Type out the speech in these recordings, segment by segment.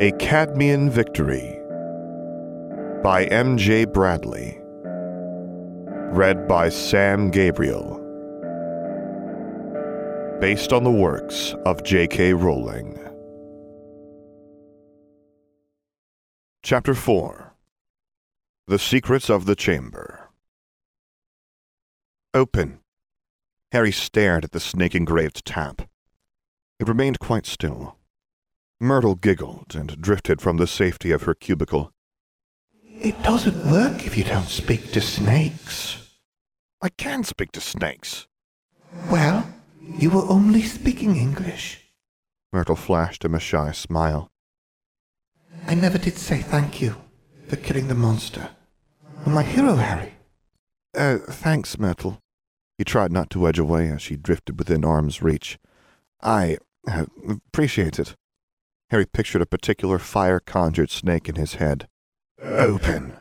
A Cadmean Victory by M.J. Bradley. Read by Sam Gabriel. Based on the works of J.K. Rowling. Chapter 4 The Secrets of the Chamber. Open. Harry stared at the snake engraved tap. It remained quite still. Myrtle giggled and drifted from the safety of her cubicle. It doesn't work if you don't speak to snakes. I can speak to snakes. Well, you were only speaking English. Myrtle flashed him a shy smile. I never did say thank you for killing the monster. You're my hero, Harry. Uh, thanks, Myrtle. He tried not to edge away as she drifted within arm's reach. I uh, appreciate it. Harry pictured a particular fire conjured snake in his head. Open.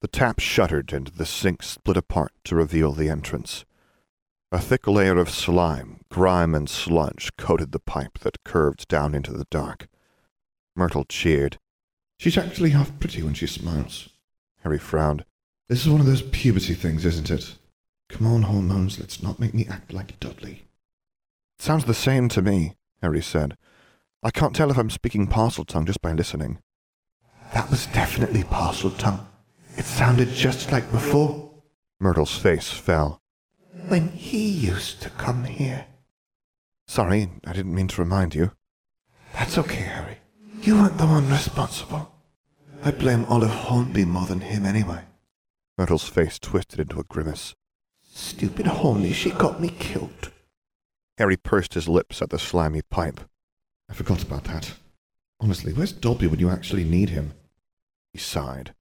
The tap shuddered and the sink split apart to reveal the entrance. A thick layer of slime, grime, and sludge coated the pipe that curved down into the dark. Myrtle cheered. She's actually half pretty when she smiles. Harry frowned. This is one of those puberty things, isn't it? Come on, hormones, let's not make me act like Dudley. Sounds the same to me, Harry said. I can't tell if I'm speaking Parseltongue just by listening. That was definitely Parseltongue. It sounded just like before. Myrtle's face fell. When he used to come here. Sorry, I didn't mean to remind you. That's okay, Harry. You weren't the one responsible. I blame Olive Hornby more than him anyway. Myrtle's face twisted into a grimace. Stupid Hornby, she got me killed. Harry pursed his lips at the slimy pipe. I forgot about that. Honestly, where's Dobby when you actually need him? He sighed.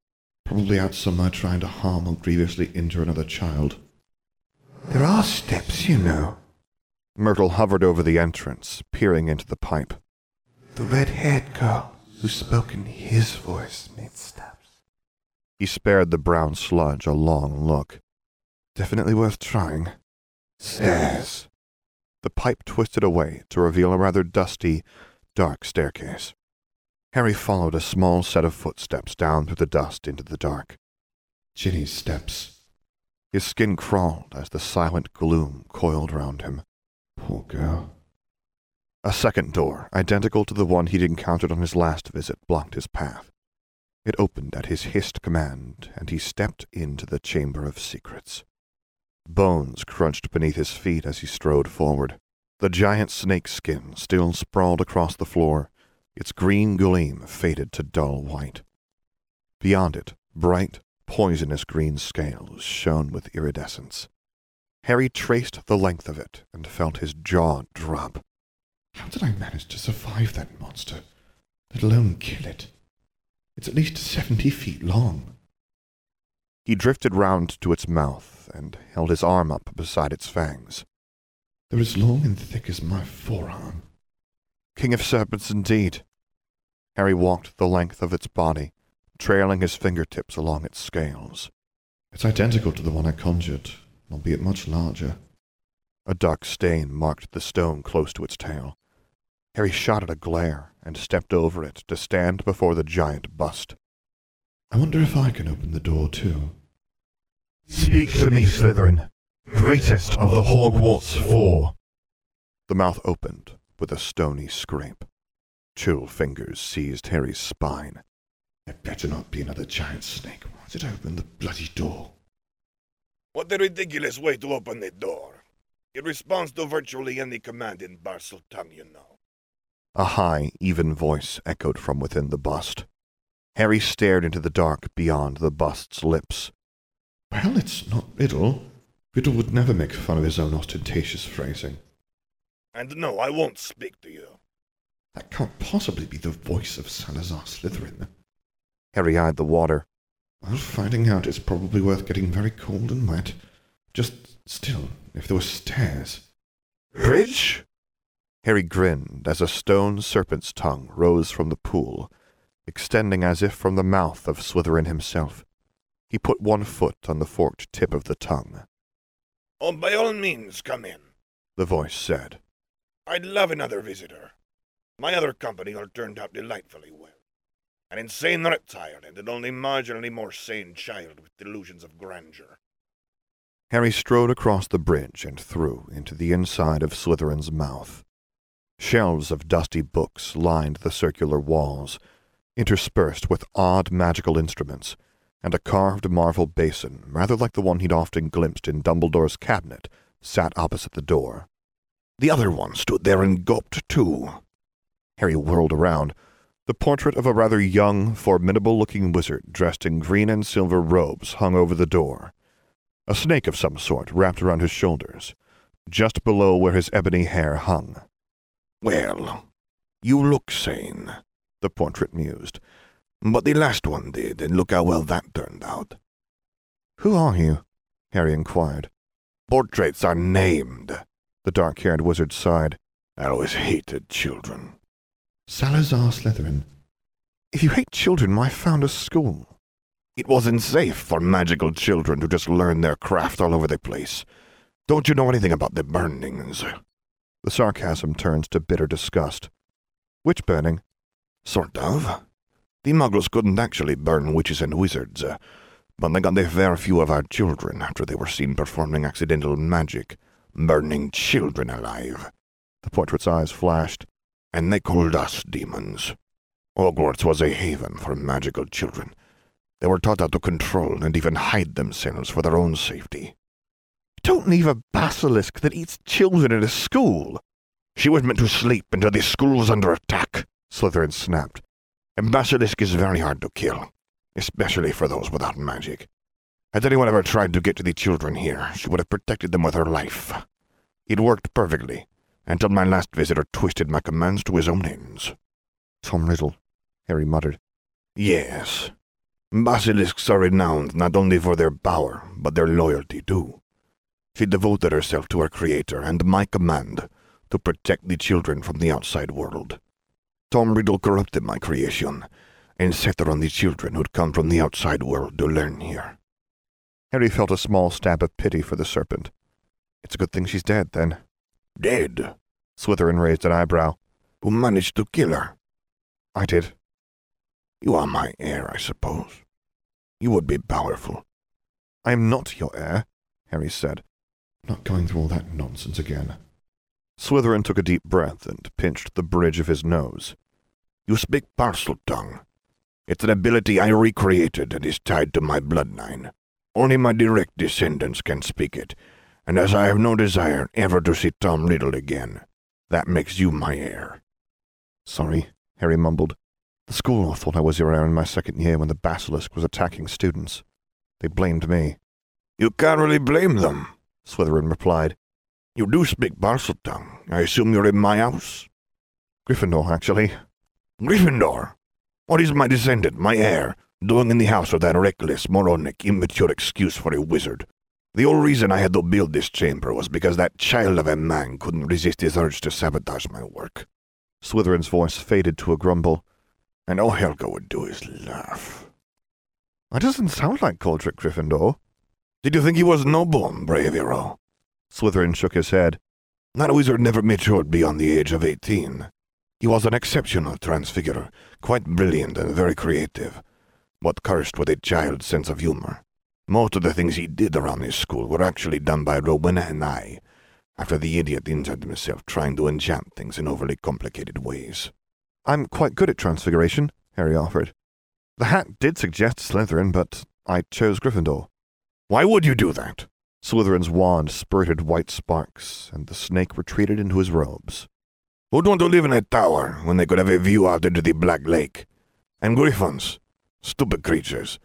Probably out somewhere trying to harm or grievously injure another child. There are steps, you know. Myrtle hovered over the entrance, peering into the pipe. The red-haired girl who spoke in his voice made steps. He spared the brown sludge a long look. Definitely worth trying. Stairs. The pipe twisted away to reveal a rather dusty, dark staircase. Harry followed a small set of footsteps down through the dust into the dark. Ginny's steps. His skin crawled as the silent gloom coiled round him. Poor girl. A second door, identical to the one he'd encountered on his last visit, blocked his path. It opened at his hissed command, and he stepped into the Chamber of Secrets. Bones crunched beneath his feet as he strode forward. The giant snake skin still sprawled across the floor, its green gleam faded to dull white. Beyond it, bright, poisonous green scales shone with iridescence. Harry traced the length of it and felt his jaw drop. How did I manage to survive that monster, let alone kill it? It's at least seventy feet long. He drifted round to its mouth and held his arm up beside its fangs. They're as long and thick as my forearm. King of serpents indeed. Harry walked the length of its body, trailing his fingertips along its scales. It's identical to the one I conjured, albeit much larger. A dark stain marked the stone close to its tail. Harry shot at a glare and stepped over it to stand before the giant bust. I wonder if I can open the door too. Speak to me, Slytherin, greatest of the Hogwarts Four. The mouth opened with a stony scrape. Chill fingers seized Harry's spine. It better not be another giant snake. Why did I open the bloody door? What a ridiculous way to open the door. It responds to virtually any command in Parseltongue, you know. A high, even voice echoed from within the bust. Harry stared into the dark beyond the bust's lips. Well, it's not Riddle. Riddle would never make fun of his own ostentatious phrasing. And no, I won't speak to you. That can't possibly be the voice of Salazar Slytherin. Harry eyed the water. Well, finding out is probably worth getting very cold and wet. Just still, if there were stairs. Bridge? Harry grinned as a stone serpent's tongue rose from the pool, extending as if from the mouth of Slytherin himself. He put one foot on the forked tip of the tongue. Oh, by all means, come in, the voice said. I'd love another visitor. My other company all turned out delightfully well. An insane reptile and an only marginally more sane child with delusions of grandeur. Harry strode across the bridge and through into the inside of Slytherin's mouth. Shelves of dusty books lined the circular walls, interspersed with odd magical instruments, and a carved marble basin, rather like the one he'd often glimpsed in Dumbledore's cabinet, sat opposite the door. The other one stood there and gulped too. Harry whirled around. The portrait of a rather young, formidable-looking wizard dressed in green and silver robes hung over the door. A snake of some sort wrapped around his shoulders, just below where his ebony hair hung. Well, you look sane, the portrait mused. But the last one did, and look how well that turned out. Who are you? Harry inquired. Portraits are named, the dark-haired wizard sighed. I always hated children. Salazar Slytherin. If you hate children, why found a school? It wasn't safe for magical children to just learn their craft all over the place. Don't you know anything about the burnings? The sarcasm turned to bitter disgust. Which burning? Sort of. The muggles couldn't actually burn witches and wizards, uh, but they got a fair few of our children after they were seen performing accidental magic, burning children alive. The portrait's eyes flashed. And they called us demons. Hogwarts was a haven for magical children. They were taught how to control and even hide themselves for their own safety. Don't leave a basilisk that eats children in a school. She was meant to sleep until the school's under attack, Slytherin snapped. A basilisk is very hard to kill, especially for those without magic. Had anyone ever tried to get to the children here, she would have protected them with her life. It worked perfectly, until my last visitor twisted my commands to his own ends. Tom Riddle, Harry muttered. Yes. Basilisks are renowned not only for their power, but their loyalty too. She devoted herself to her creator and my command to protect the children from the outside world. Tom Riddle corrupted my creation and set her on the children who'd come from the outside world to learn here. Harry felt a small stab of pity for the serpent. It's a good thing she's dead, then. Dead? Slytherin raised an eyebrow. Who managed to kill her? I did. You are my heir, I suppose. You would be powerful. I am not your heir, Harry said. Not going through all that nonsense again. Slytherin took a deep breath and pinched the bridge of his nose. You speak Parseltongue. It's an ability I recreated and is tied to my bloodline. Only my direct descendants can speak it, and as I have no desire ever to see Tom Riddle again, that makes you my heir. Sorry, Harry mumbled. The school thought I was your heir in my second year when the basilisk was attacking students. They blamed me. You can't really blame them, Slytherin replied. You do speak Parseltongue. I assume you're in my house? Gryffindor, actually. Gryffindor? What is my descendant, my heir, doing in the house of that reckless, moronic, immature excuse for a wizard? The whole reason I had to build this chamber was because that child of a man couldn't resist his urge to sabotage my work. Slytherin's voice faded to a grumble. And all Helga would do is laugh. That doesn't sound like Godric Gryffindor. Did you think he was noble, brave hero? Slytherin shook his head. That wizard never matured beyond the age of eighteen. He was an exceptional transfigurer, quite brilliant and very creative, but cursed with a child's sense of humor. Most of the things he did around his school were actually done by Rowena and I, after the idiot injured himself trying to enchant things in overly complicated ways. I'm quite good at transfiguration, Harry offered. The hat did suggest Slytherin, but I chose Gryffindor. Why would you do that? Slytherin's wand spurted white sparks, and the snake retreated into his robes. Who'd want to live in a tower when they could have a view out into the Black Lake? And griffons, stupid creatures,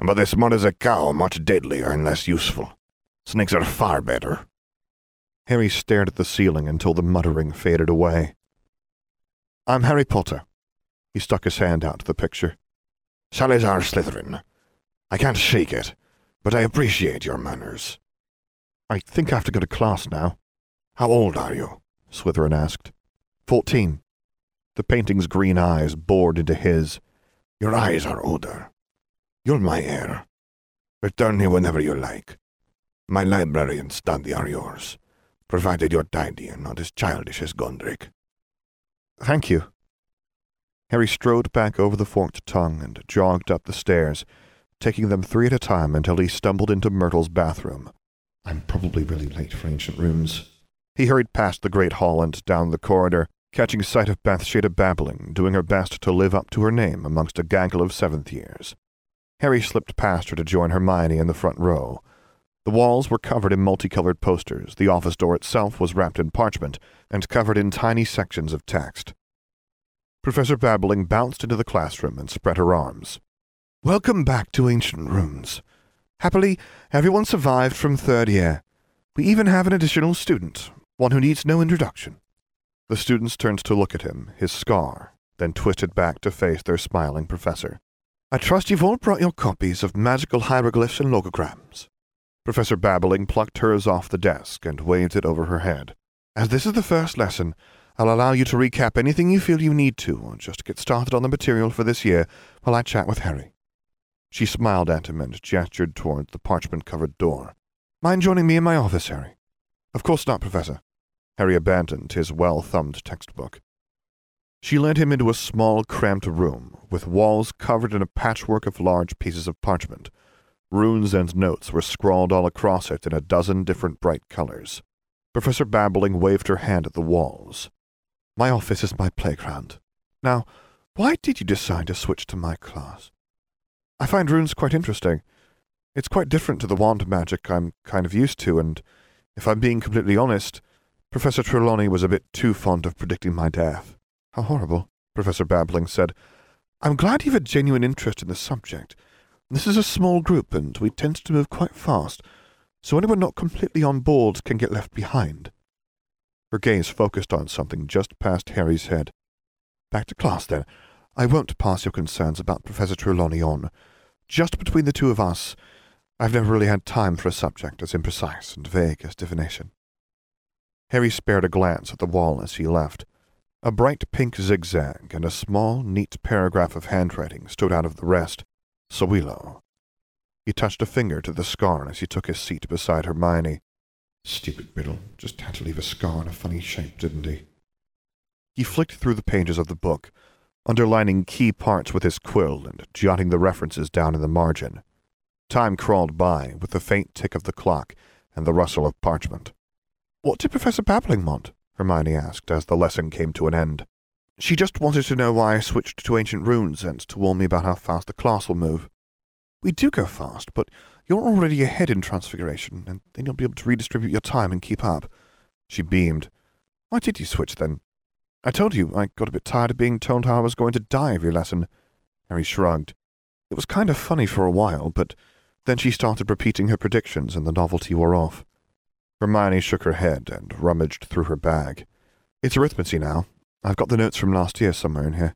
but as smart as a cow, much deadlier and less useful. Snakes are far better. Harry stared at the ceiling until the muttering faded away. I'm Harry Potter. He stuck his hand out to the picture. Salazar Slytherin. I can't shake it, but I appreciate your manners. I think I have to go to class now. How old are you? Slytherin asked. Fourteen. The painting's green eyes bored into his. Your eyes are older. You're my heir. Return here whenever you like. My library and study are yours, provided you're tidy and not as childish as Godric. Thank you. Harry strode back over the forked tongue and jogged up the stairs, taking them three at a time until he stumbled into Myrtle's bathroom. I'm probably really late for ancient runes. He hurried past the great hall and down the corridor, catching sight of Bathsheda babbling, doing her best to live up to her name amongst a gaggle of seventh years. Harry slipped past her to join Hermione in the front row. The walls were covered in multicolored posters, the office door itself was wrapped in parchment and covered in tiny sections of text. Professor Babbling bounced into the classroom and spread her arms. Welcome back to Ancient Runes. Happily, everyone survived from third year. We even have an additional student, one who needs no introduction. The students turned to look at him, his scar, then twisted back to face their smiling professor. I trust you've all brought your copies of magical hieroglyphs and logograms. Professor Babbling plucked hers off the desk and waved it over her head. As this is the first lesson, I'll allow you to recap anything you feel you need to, or just get started on the material for this year while I chat with Harry. She smiled at him and gestured toward the parchment covered door. Mind joining me in my office, Harry? Of course not, Professor. Harry abandoned his well thumbed textbook. She led him into a small, cramped room, with walls covered in a patchwork of large pieces of parchment. Runes and notes were scrawled all across it in a dozen different bright colors. Professor Babbling waved her hand at the walls. My office is my playground. Now, why did you decide to switch to my class? I find runes quite interesting. It's quite different to the wand magic I'm kind of used to, and if I'm being completely honest, Professor Trelawney was a bit too fond of predicting my death. How horrible, Professor Babbling said. I'm glad you've a genuine interest in the subject. This is a small group, and we tend to move quite fast, so anyone not completely on board can get left behind. Her gaze focused on something just past Harry's head. Back to class, then. I won't pass your concerns about Professor Trelawney on. Just between the two of us, I've never really had time for a subject as imprecise and vague as divination. Harry spared a glance at the wall as he left. A bright pink zigzag and a small, neat paragraph of handwriting stood out of the rest. Sowilo. He touched a finger to the scar as he took his seat beside Hermione. Stupid riddle. Just had to leave a scar in a funny shape, didn't he? He flicked through the pages of the book, underlining key parts with his quill and jotting the references down in the margin. Time crawled by with the faint tick of the clock and the rustle of parchment. What did Professor Babbling want? Hermione asked as the lesson came to an end. She just wanted to know why I switched to ancient runes and to warn me about how fast the class will move. We do go fast, but you're already ahead in Transfiguration, and then you'll be able to redistribute your time and keep up. She beamed. Why did you switch then? I told you I got a bit tired of being told how I was going to die every lesson. Harry shrugged. It was kind of funny for a while, but then she started repeating her predictions and the novelty wore off. Hermione shook her head and rummaged through her bag. It's arithmancy now. I've got the notes from last year somewhere in here.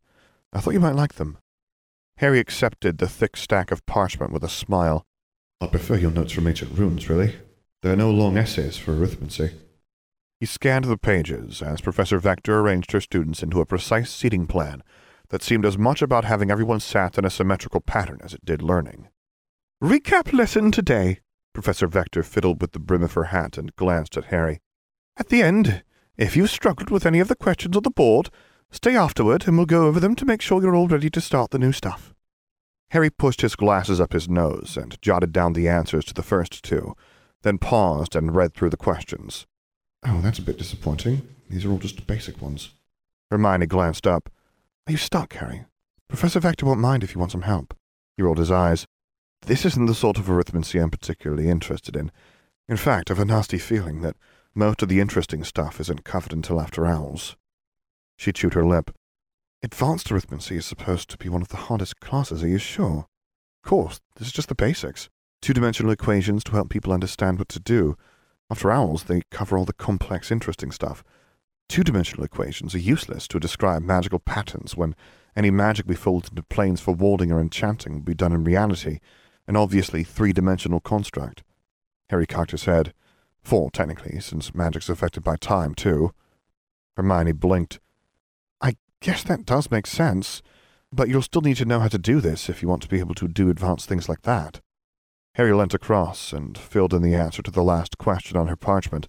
I thought you might like them. Harry accepted the thick stack of parchment with a smile. I prefer your notes from ancient runes, really. There are no long essays for arithmancy. He scanned the pages as Professor Vector arranged her students into a precise seating plan that seemed as much about having everyone sat in a symmetrical pattern as it did learning. Recap lesson today. Professor Vector fiddled with the brim of her hat and glanced at Harry. At the end, if you struggled with any of the questions on the board, stay afterward and we'll go over them to make sure you're all ready to start the new stuff. Harry pushed his glasses up his nose and jotted down the answers to the first two, then paused and read through the questions. Oh, that's a bit disappointing. These are all just basic ones. Hermione glanced up. Are you stuck, Harry? Professor Vector won't mind if you want some help. He rolled his eyes. This isn't the sort of arithmancy I'm particularly interested in. In fact, I've a nasty feeling that most of the interesting stuff isn't covered until after owls. She chewed her lip. Advanced arithmancy is supposed to be one of the hardest classes, are you sure? Of course, this is just the basics. Two-dimensional equations to help people understand what to do, after owls, they cover all the complex, interesting stuff. Two dimensional equations are useless to describe magical patterns when any magic we fold into planes for warding or enchanting will be done in reality, an obviously three dimensional construct. Harry cocked his head. Four, technically, since magic's affected by time, too. Hermione blinked. I guess that does make sense, but you'll still need to know how to do this if you want to be able to do advanced things like that. Harry leant across and filled in the answer to the last question on her parchment.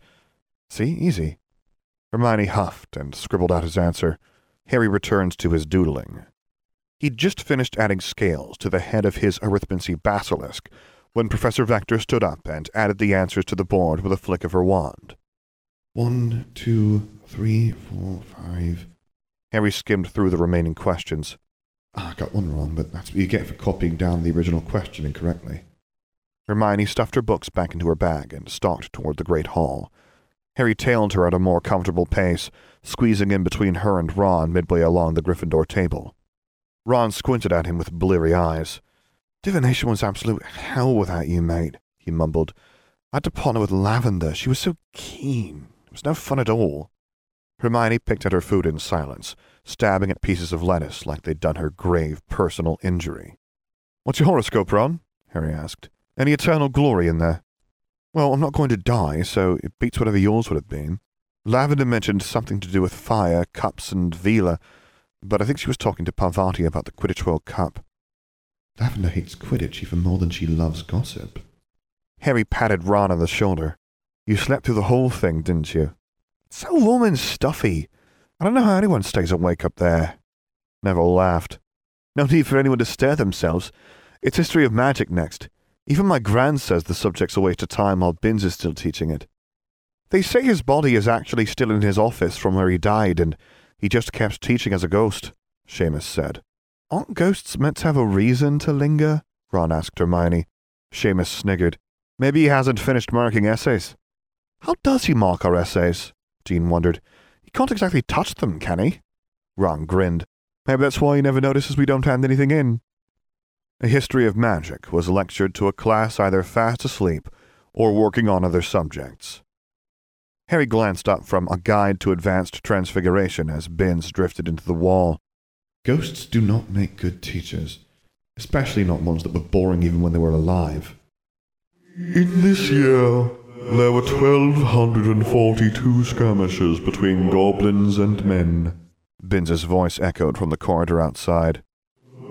See, easy. Hermione huffed and scribbled out his answer. Harry returned to his doodling. He'd just finished adding scales to the head of his arithmancy basilisk when Professor Vector stood up and added the answers to the board with a flick of her wand. One, two, three, four, five. Harry skimmed through the remaining questions. Ah, I got one wrong, but that's what you get for copying down the original question incorrectly. Hermione stuffed her books back into her bag and stalked toward the great hall. Harry tailed her at a more comfortable pace, squeezing in between her and Ron midway along the Gryffindor table. Ron squinted at him with bleary eyes. Divination was absolute hell without you, mate, he mumbled. I had to partner with Lavender. She was so keen. It was no fun at all. Hermione picked at her food in silence, stabbing at pieces of lettuce like they'd done her grave personal injury. What's your horoscope, Ron? Harry asked. Any eternal glory in there? Well, I'm not going to die, so it beats whatever yours would have been. Lavender mentioned something to do with fire, cups, and Veela, but I think she was talking to Parvati about the Quidditch World Cup. Lavender hates Quidditch even more than she loves gossip. Harry patted Ron on the shoulder. You slept through the whole thing, didn't you? It's so warm and stuffy. I don't know how anyone stays awake up there. Neville laughed. No need for anyone to stir themselves. It's history of magic next. Even my gran says the subject's a waste of time while Binns is still teaching it. They say his body is actually still in his office from where he died, and he just kept teaching as a ghost, Seamus said. Aren't ghosts meant to have a reason to linger? Ron asked Hermione. Seamus sniggered. Maybe he hasn't finished marking essays. How does he mark our essays? Dean wondered. He can't exactly touch them, can he? Ron grinned. Maybe that's why he never notices we don't hand anything in. A history of magic was lectured to a class either fast asleep or working on other subjects. Harry glanced up from a guide to advanced transfiguration as Binns drifted into the wall. Ghosts do not make good teachers, especially not ones that were boring even when they were alive. In this year, there were 1,242 skirmishes between goblins and men. Binns's voice echoed from the corridor outside.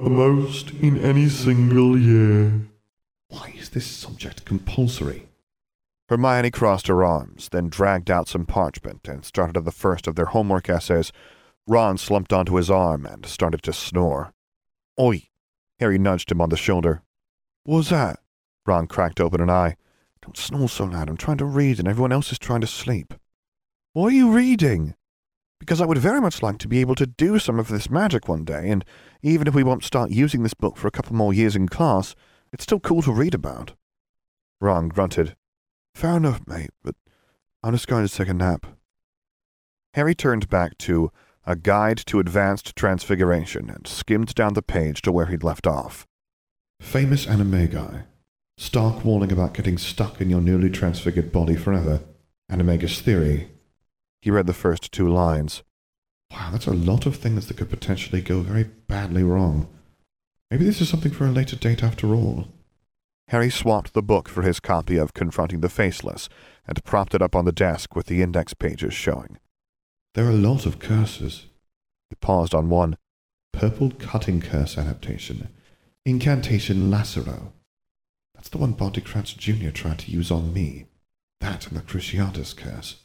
The most in any single year. Why is this subject compulsory? Hermione crossed her arms, then dragged out some parchment and started on the first of their homework essays. Ron slumped onto his arm and started to snore. Oi! Harry nudged him on the shoulder. What's that? Ron cracked open an eye. Don't snore so loud. I'm trying to read and everyone else is trying to sleep. What are you reading? Because I would very much like to be able to do some of this magic one day, and even if we won't start using this book for a couple more years in class, it's still cool to read about. Ron grunted. Fair enough, mate, but I'm just going to take a nap. Harry turned back to A Guide to Advanced Transfiguration and skimmed down the page to where he'd left off. Famous animagi. Stark warning about getting stuck in your newly transfigured body forever. Animagus theory. He read the first two lines. Wow, that's a lot of things that could potentially go very badly wrong. Maybe this is something for a later date after all. Harry swapped the book for his copy of Confronting the Faceless and propped it up on the desk with the index pages showing. There are a lot of curses. He paused on one. Purple Cutting Curse adaptation. Incantation Lacero. That's the one Crouch Jr. tried to use on me. That and the Cruciatus Curse.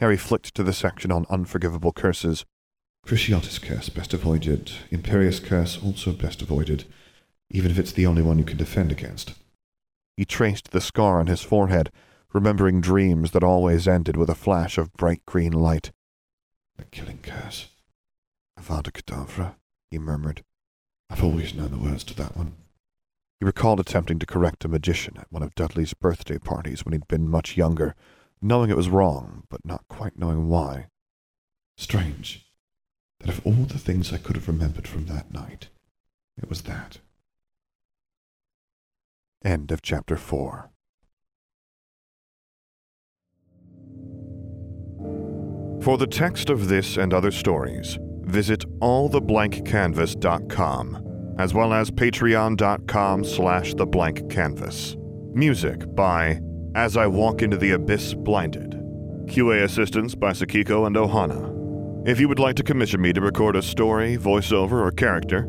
Harry flicked to the section on unforgivable curses. Cruciatus Curse, best avoided. Imperius Curse, also best avoided, even if it's the only one you can defend against. He traced the scar on his forehead, remembering dreams that always ended with a flash of bright green light. The Killing Curse. Avada Kedavra, he murmured. I've always known the words to that one. He recalled attempting to correct a magician at one of Dudley's birthday parties when he'd been much younger, knowing it was wrong, but not quite knowing why. Strange that of all the things I could have remembered from that night, it was that. End of chapter 4. For the text of this and other stories, visit alltheblankcanvas.com, as well as patreon.com slash theblankcanvas. Music by As I Walk Into the Abyss Blinded. QA assistance by Sakiko and Ohana. If you would like to commission me to record a story, voiceover, or character,